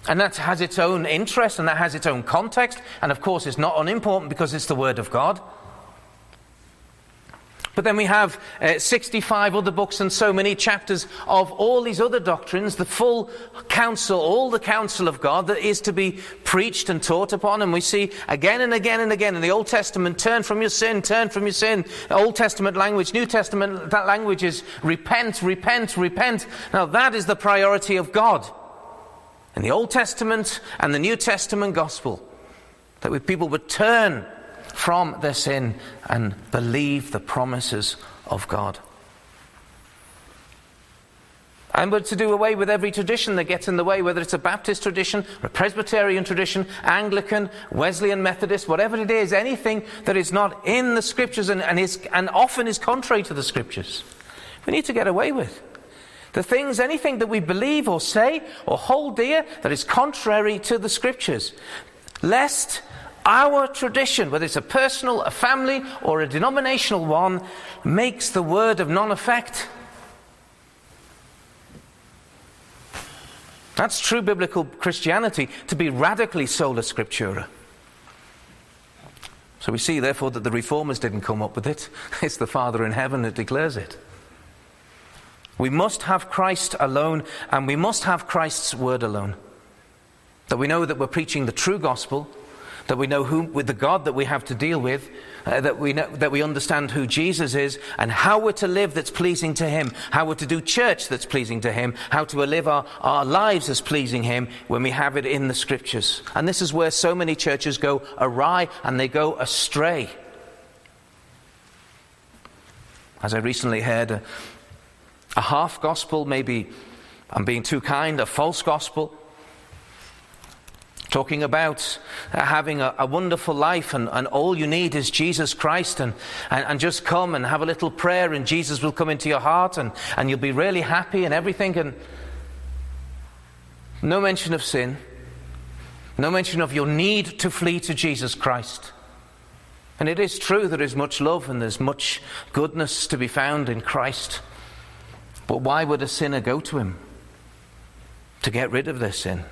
and that has its own interest and that has its own context, and of course, it's not unimportant because it's the Word of God. But then we have uh, 65 other books and so many chapters of all these other doctrines, the full counsel, all the counsel of God that is to be preached and taught upon. And we see again and again and again in the Old Testament turn from your sin, turn from your sin. Old Testament language, New Testament that language is repent, repent, repent. Now that is the priority of God in the Old Testament and the New Testament gospel. That people would turn from their sin and believe the promises of God. And we're to do away with every tradition that gets in the way, whether it's a Baptist tradition, a Presbyterian tradition, Anglican, Wesleyan Methodist, whatever it is, anything that is not in the Scriptures and, and, is, and often is contrary to the Scriptures. We need to get away with. The things, anything that we believe or say or hold dear that is contrary to the Scriptures. Lest our tradition, whether it's a personal, a family, or a denominational one, makes the word of non effect. That's true biblical Christianity, to be radically sola scriptura. So we see, therefore, that the reformers didn't come up with it. It's the Father in heaven that declares it. We must have Christ alone, and we must have Christ's word alone. That we know that we're preaching the true gospel, that we know who, with the God that we have to deal with, uh, that, we know, that we understand who Jesus is and how we're to live that's pleasing to Him, how we're to do church that's pleasing to Him, how to live our, our lives as pleasing Him when we have it in the Scriptures. And this is where so many churches go awry and they go astray. As I recently heard, a, a half gospel, maybe I'm being too kind, a false gospel talking about having a, a wonderful life and, and, all you need is Jesus Christ and, and, and, just come and have a little prayer and Jesus will come into your heart and, and you'll be really happy and everything. And no mention of sin, no mention of your need to flee to Jesus Christ. And it is true there is much love and there's much goodness to be found in Christ. But why would a sinner go to him? To get rid of their sin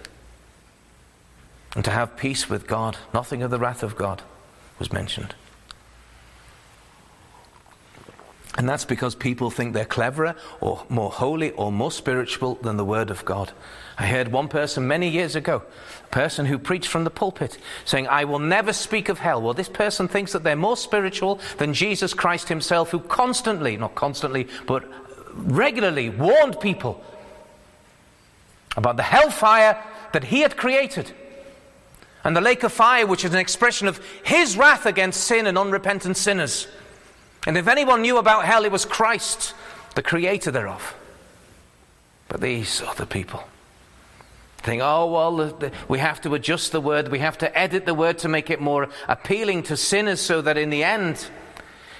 and to have peace with God. Nothing of the wrath of God was mentioned. And that's because people think they're cleverer or more holy or more spiritual than the Word of God. I heard one person many years ago, a person who preached from the pulpit, saying, I will never speak of hell. Well, this person thinks that they're more spiritual than Jesus Christ himself, who constantly, not constantly, but regularly warned people about the hellfire that he had created and the lake of fire, which is an expression of his wrath against sin and unrepentant sinners. And if anyone knew about hell, it was Christ, the creator thereof. But these other people think, oh, well, we have to adjust the word, we have to edit the word to make it more appealing to sinners so that in the end,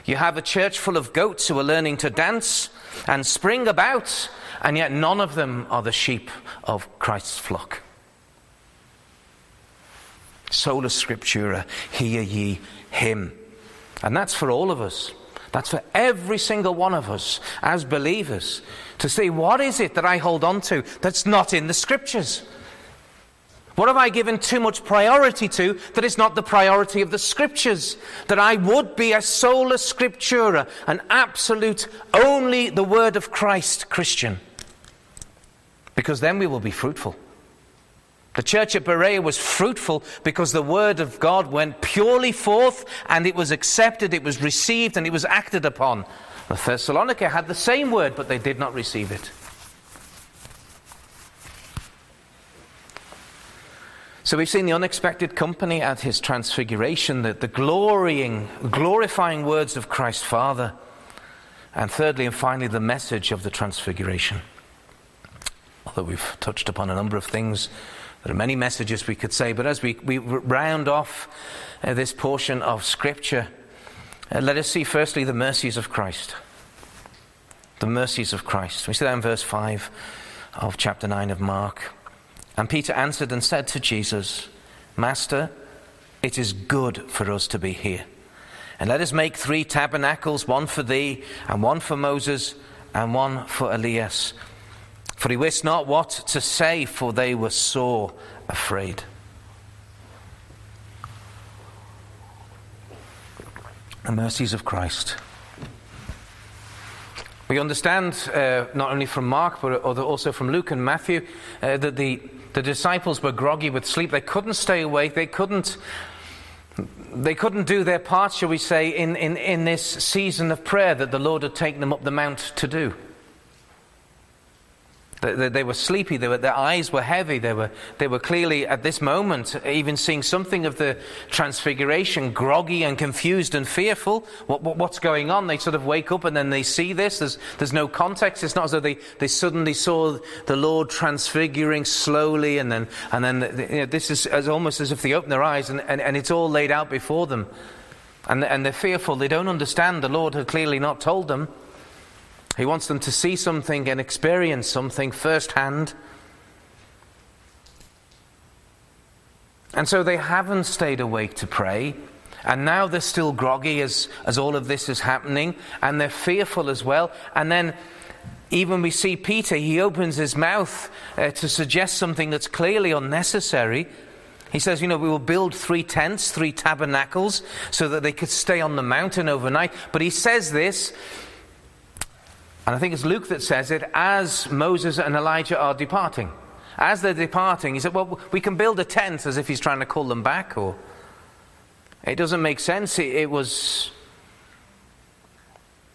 you have a church full of goats who are learning to dance and spring about, and yet none of them are the sheep of Christ's flock. Sola Scriptura, hear ye him. And that's for all of us. That's for every single one of us as believers to say, what is it that I hold on to that's not in the Scriptures? What have I given too much priority to that is not the priority of the Scriptures? That I would be a sola scriptura, an absolute, only the Word of Christ Christian. Because then we will be fruitful. The church at Berea was fruitful because the word of God went purely forth and it was accepted, it was received, and it was acted upon. The Thessalonica had the same word, but they did not receive it. So we've seen the unexpected company at his transfiguration, the, the glorying, glorifying words of Christ Father, and thirdly and finally, the message of the transfiguration. Although we've touched upon a number of things, there are many messages we could say, but as we, we round off uh, this portion of Scripture, uh, let us see firstly the mercies of Christ. The mercies of Christ. We see that in verse 5 of chapter 9 of Mark. And Peter answered and said to Jesus, Master, it is good for us to be here. And let us make three tabernacles one for thee, and one for Moses, and one for Elias. For he wist not what to say, for they were sore afraid. The mercies of Christ. We understand, uh, not only from Mark, but also from Luke and Matthew, uh, that the the disciples were groggy with sleep. They couldn't stay awake. They couldn't, they couldn't do their part, shall we say, in, in, in this season of prayer that the Lord had taken them up the mount to do. They, they, were sleepy, they were, their eyes were heavy, they were, they were clearly at this moment even seeing something of the transfiguration, groggy and confused and fearful. What, what, what's going on? They sort of wake up and then they see this. There's, there's no context. It's not as though they, they suddenly saw the Lord transfiguring slowly and then, and then you know, this is as almost as if they open their eyes and, and, and it's all laid out before them. And, and they're fearful. They don't understand. The Lord had clearly not told them. He wants them to see something and experience something firsthand. And so they haven't stayed awake to pray. And now they're still groggy as, as all of this is happening. And they're fearful as well. And then, even we see Peter, he opens his mouth uh, to suggest something that's clearly unnecessary. He says, You know, we will build three tents, three tabernacles, so that they could stay on the mountain overnight. But he says this and I think it's Luke that says it as Moses and Elijah are departing. As they're departing, he said, Well, we can build a tent as if he's trying to call them back, or it doesn't make sense. It, it was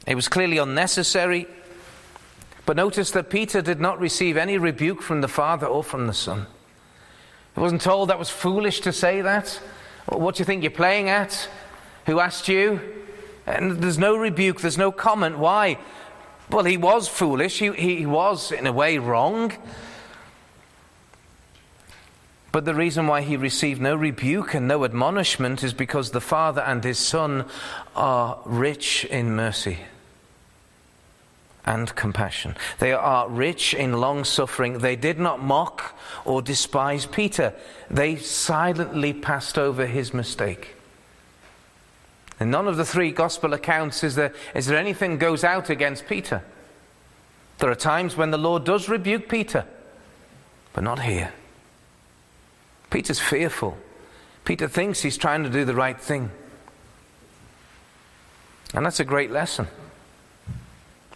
it was clearly unnecessary. But notice that Peter did not receive any rebuke from the Father or from the Son. He wasn't told that was foolish to say that. What do you think you're playing at? Who asked you? And there's no rebuke, there's no comment. Why? Well, he was foolish, he, he was, in a way, wrong. But the reason why he received no rebuke and no admonishment is because the Father and his Son are rich in mercy and compassion. They are rich in long suffering. They did not mock or despise Peter, they silently passed over his mistake. In none of the three gospel accounts is there, is there anything goes out against Peter. There are times when the Lord does rebuke Peter, but not here. Peter's fearful. Peter thinks he's trying to do the right thing. And that's a great lesson.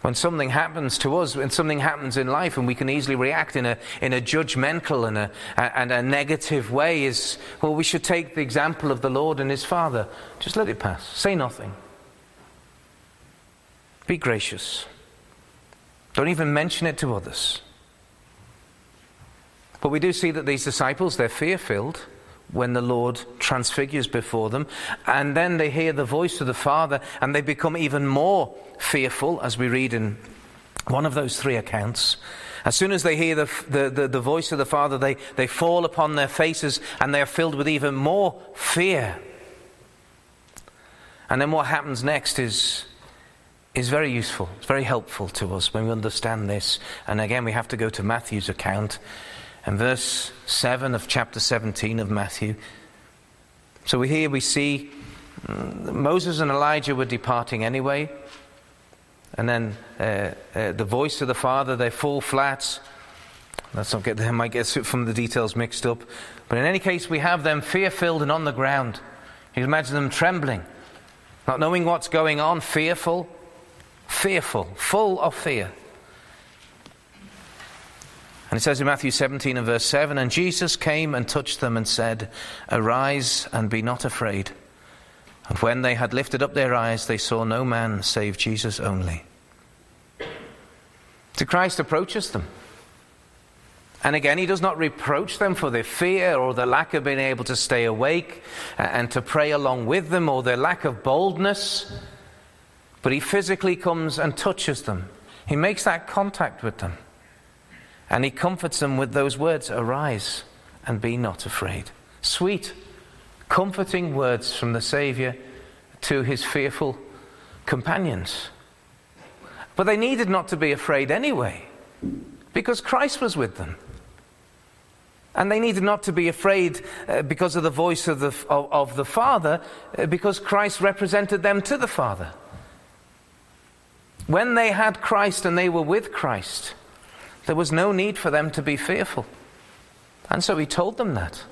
When something happens to us, when something happens in life, and we can easily react in a, in a judgmental and a, and a negative way, is well, we should take the example of the Lord and His Father. Just let it pass. Say nothing. Be gracious. Don't even mention it to others. But we do see that these disciples, they're fear filled when the Lord transfigures before them. And then they hear the voice of the Father and they become even more fearful, as we read in one of those three accounts. As soon as they hear the, the, the, the, voice of the Father, they, they fall upon their faces and they are filled with even more fear. And then what happens next is, is very useful. It's very helpful to us when we understand this. And again, we have to go to Matthew's account and verse 7 of chapter 17 of Matthew. So we here we see mm, Moses and Elijah were departing anyway. And then uh, uh, the voice of the Father, they fall flat. Let's not get them, I get from the details mixed up. But in any case, we have them fear filled and on the ground. You can imagine them trembling, not knowing what's going on, fearful, fearful, full of fear. And it says in Matthew 17 and verse 7 And Jesus came and touched them and said, Arise and be not afraid. And when they had lifted up their eyes, they saw no man save Jesus only. So Christ approaches them. And again, he does not reproach them for their fear or their lack of being able to stay awake uh, and to pray along with them or their lack of boldness. But he physically comes and touches them. He makes that contact with them. And he comforts them with those words Arise and be not afraid. Sweet, comforting words from the Saviour to his fearful companions. But they needed not to be afraid anyway, because Christ was with them. And they needed not to be afraid uh, because of the voice of the, of, of the Father, uh, because Christ represented them to the Father. When they had Christ and they were with Christ, there was no need for them to be fearful. And so he told them that.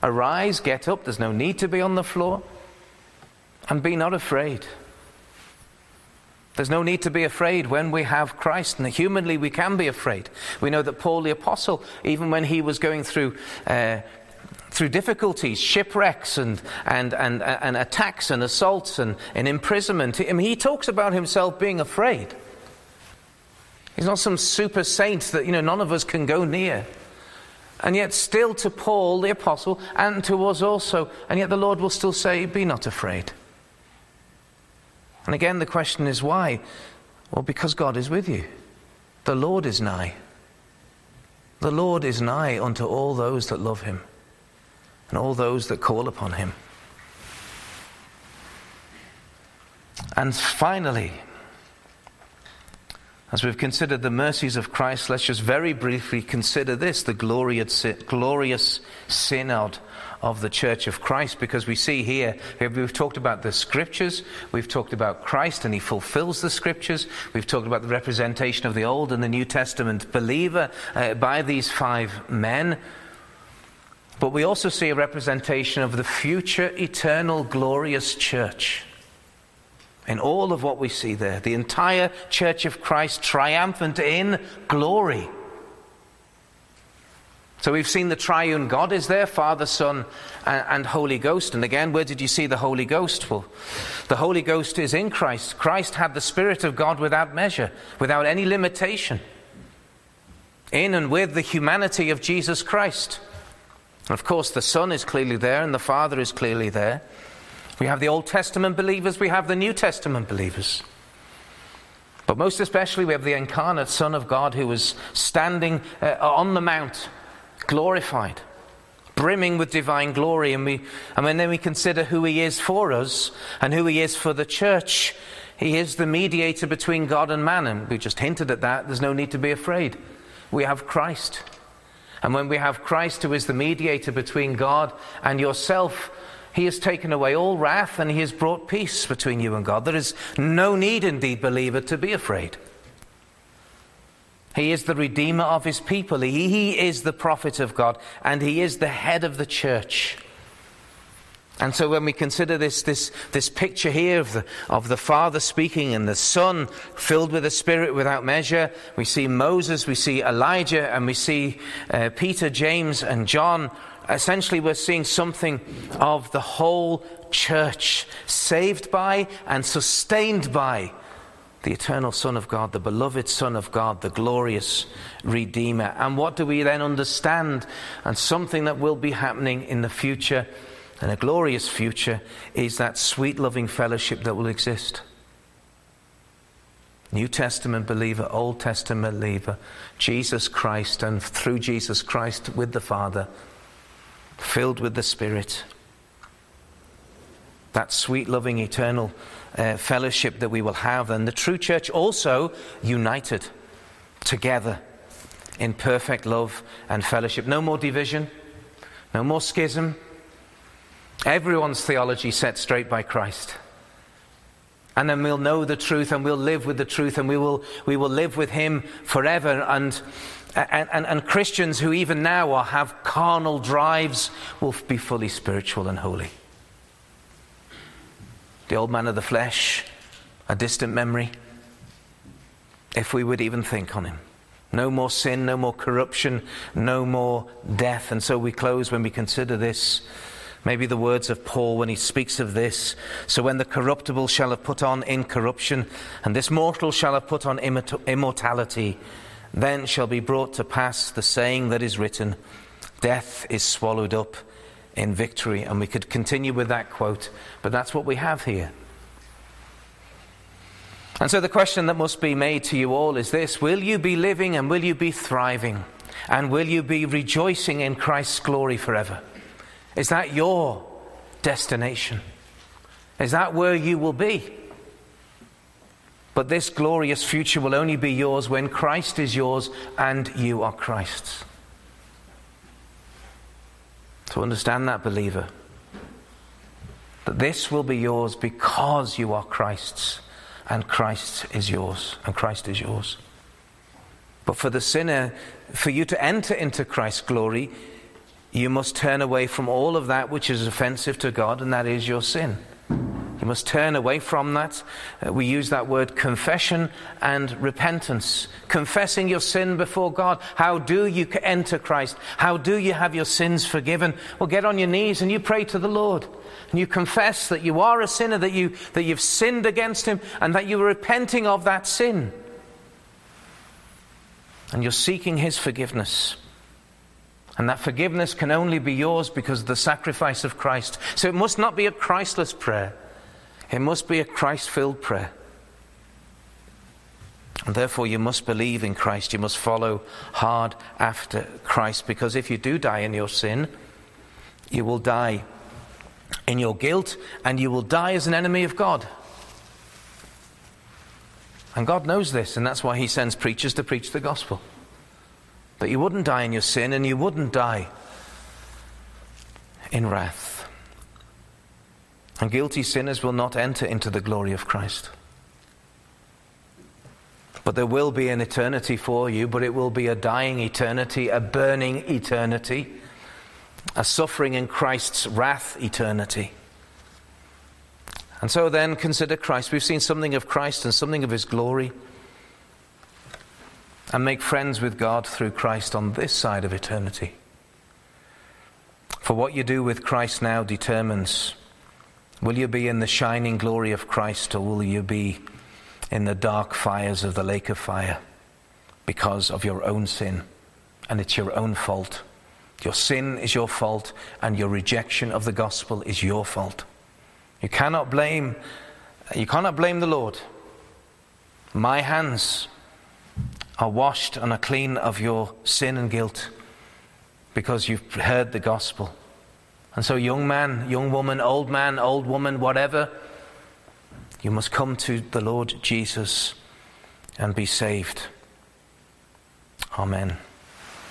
Arise, get up, there's no need to be on the floor, and be not afraid. There's no need to be afraid when we have Christ, and humanly we can be afraid. We know that Paul the Apostle, even when he was going through uh, through difficulties, shipwrecks, and, and, and, and attacks and assaults and, and imprisonment, I mean, he talks about himself being afraid. He's not some super saint that, you know, none of us can go near. And yet, still to Paul, the apostle, and to us also, and yet the Lord will still say, Be not afraid. And again, the question is why? Well, because God is with you. The Lord is nigh. The Lord is nigh unto all those that love him and all those that call upon him. And finally, as we've considered the mercies of Christ, let's just very briefly consider this the glorious, synod of the Church of Christ, because we see here, we've talked about the scriptures, we've talked about Christ and he fulfills the scriptures, we've talked about the representation of the Old and the New Testament believer uh, by these five men. But we also see a representation of the future, eternal, glorious church in all of what we see there. The entire church of Christ triumphant in glory. So we've seen the triune God is there Father, Son, and, Holy Ghost. And again, where did you see the Holy Ghost? Well, the Holy Ghost is in Christ. Christ had the Spirit of God without measure, without any limitation, in and with the humanity of Jesus Christ. And of course, the Son is clearly there, and the Father is clearly there. We have the Old Testament believers, we have the New Testament believers. But most especially, we have the incarnate Son of God who was standing uh, on the mount, glorified, brimming with divine glory. And, we, and then we consider who he is for us and who he is for the church. He is the mediator between God and man. And we just hinted at that. There's no need to be afraid. We have Christ. And when we have Christ, who is the mediator between God and yourself, he has taken away all wrath and he has brought peace between you and God. There is no need, indeed, believer, to be afraid. He is the redeemer of his people. He, is the prophet of God and he is the head of the church. And so when we consider this, this, this picture here of the, of the Father speaking and the Son filled with the Spirit without measure, we see Moses, we see Elijah, and we see uh, Peter, James, and John essentially we're seeing something of the whole church saved by and sustained by the eternal Son of God, the beloved Son of God, the glorious Redeemer. And what do we then understand? And something that will be happening in the future, in a glorious future, is that sweet loving fellowship that will exist. New Testament believer, Old Testament believer, Jesus Christ, and through Jesus Christ with the Father, filled with the Spirit. That sweet, loving, eternal uh, fellowship that we will have. And the true church also united together in perfect love and fellowship. No more division, no more schism. Everyone's theology set straight by Christ. And then we'll know the truth and we'll live with the truth and we will, we will live with Him forever. And and, and, and, Christians who even now are, have carnal drives will be fully spiritual and holy. The old man of the flesh, a distant memory, if we would even think on him. No more sin, no more corruption, no more death. And so we close when we consider this. Maybe the words of Paul when he speaks of this. So when the corruptible shall have put on incorruption, and this mortal shall have put on immortality, then shall be brought to pass the saying that is written Death is swallowed up in victory. And we could continue with that quote, but that's what we have here. And so the question that must be made to you all is this Will you be living and will you be thriving? And will you be rejoicing in Christ's glory forever? Is that your destination? Is that where you will be? But this glorious future will only be yours when Christ is yours and you are Christ's. To understand that, believer, that this will be yours because you are Christ's and Christ is yours, and Christ is yours. But for the sinner, for you to enter into Christ's glory, you must turn away from all of that which is offensive to God, and that is your sin. You must turn away from that. Uh, we use that word confession and repentance. Confessing your sin before God. How do you enter Christ? How do you have your sins forgiven? Well, get on your knees and you pray to the Lord. And you confess that you are a sinner, that, you, that you've sinned against Him, and that you're repenting of that sin. And you're seeking His forgiveness. And that forgiveness can only be yours because of the sacrifice of Christ. So it must not be a Christless prayer. It must be a Christ filled prayer. And therefore, you must believe in Christ. You must follow hard after Christ. Because if you do die in your sin, you will die in your guilt and you will die as an enemy of God. And God knows this, and that's why He sends preachers to preach the gospel. That you wouldn't die in your sin and you wouldn't die in wrath. And guilty sinners will not enter into the glory of Christ. But there will be an eternity for you, but it will be a dying eternity, a burning eternity, a suffering in Christ's wrath eternity. And so then consider Christ. We've seen something of Christ and something of his glory. And make friends with God through Christ on this side of eternity. For what you do with Christ now determines Will you be in the shining glory of Christ or will you be in the dark fires of the lake of fire because of your own sin? And it's your own fault. Your sin is your fault and your rejection of the gospel is your fault. You cannot blame you cannot blame the Lord. My hands are washed and are clean of your sin and guilt because you've heard the gospel. And so, young man, young woman, old man, old woman, whatever, you must come to the Lord Jesus and be saved. Amen.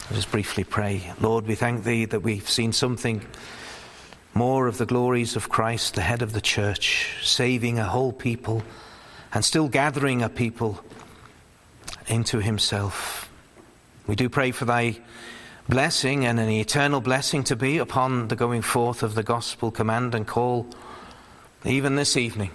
I'll just briefly pray. Lord, we thank Thee that we've seen something more of the glories of Christ, the head of the church, saving a whole people and still gathering a people into Himself. We do pray for Thy blessing and an eternal blessing to be upon the going forth of the gospel command and call, even this evening.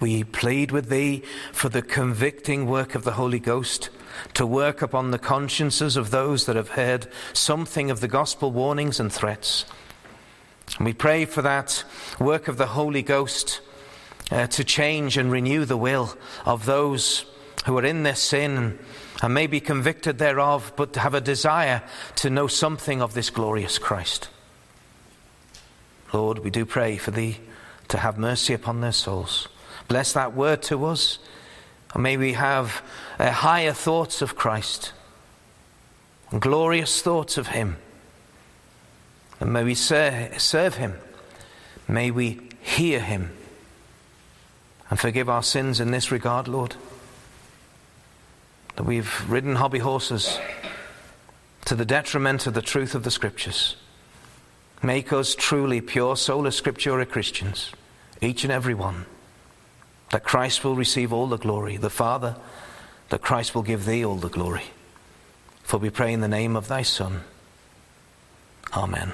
We plead with Thee for the convicting work of the Holy Ghost to work upon the consciences of those that have heard something of the gospel warnings and threats. And we pray for that work of the Holy Ghost uh, to change and renew the will of those who are in their sin and may be convicted thereof, but have a desire to know something of this glorious Christ. Lord, we do pray for Thee to have mercy upon their souls. Bless that word to us, and may we have uh, higher thoughts of Christ, and glorious thoughts of Him. And may we ser- serve Him. May we hear Him. And forgive our sins in this regard, Lord that we've ridden hobby horses to the detriment of the truth of the Scriptures. Make us truly pure sola scriptura Christians, each and every one. That Christ will receive all the glory, the Father, that Christ will give thee all the glory. For we pray in the name of thy Son. Amen.